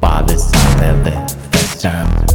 by the sound of the.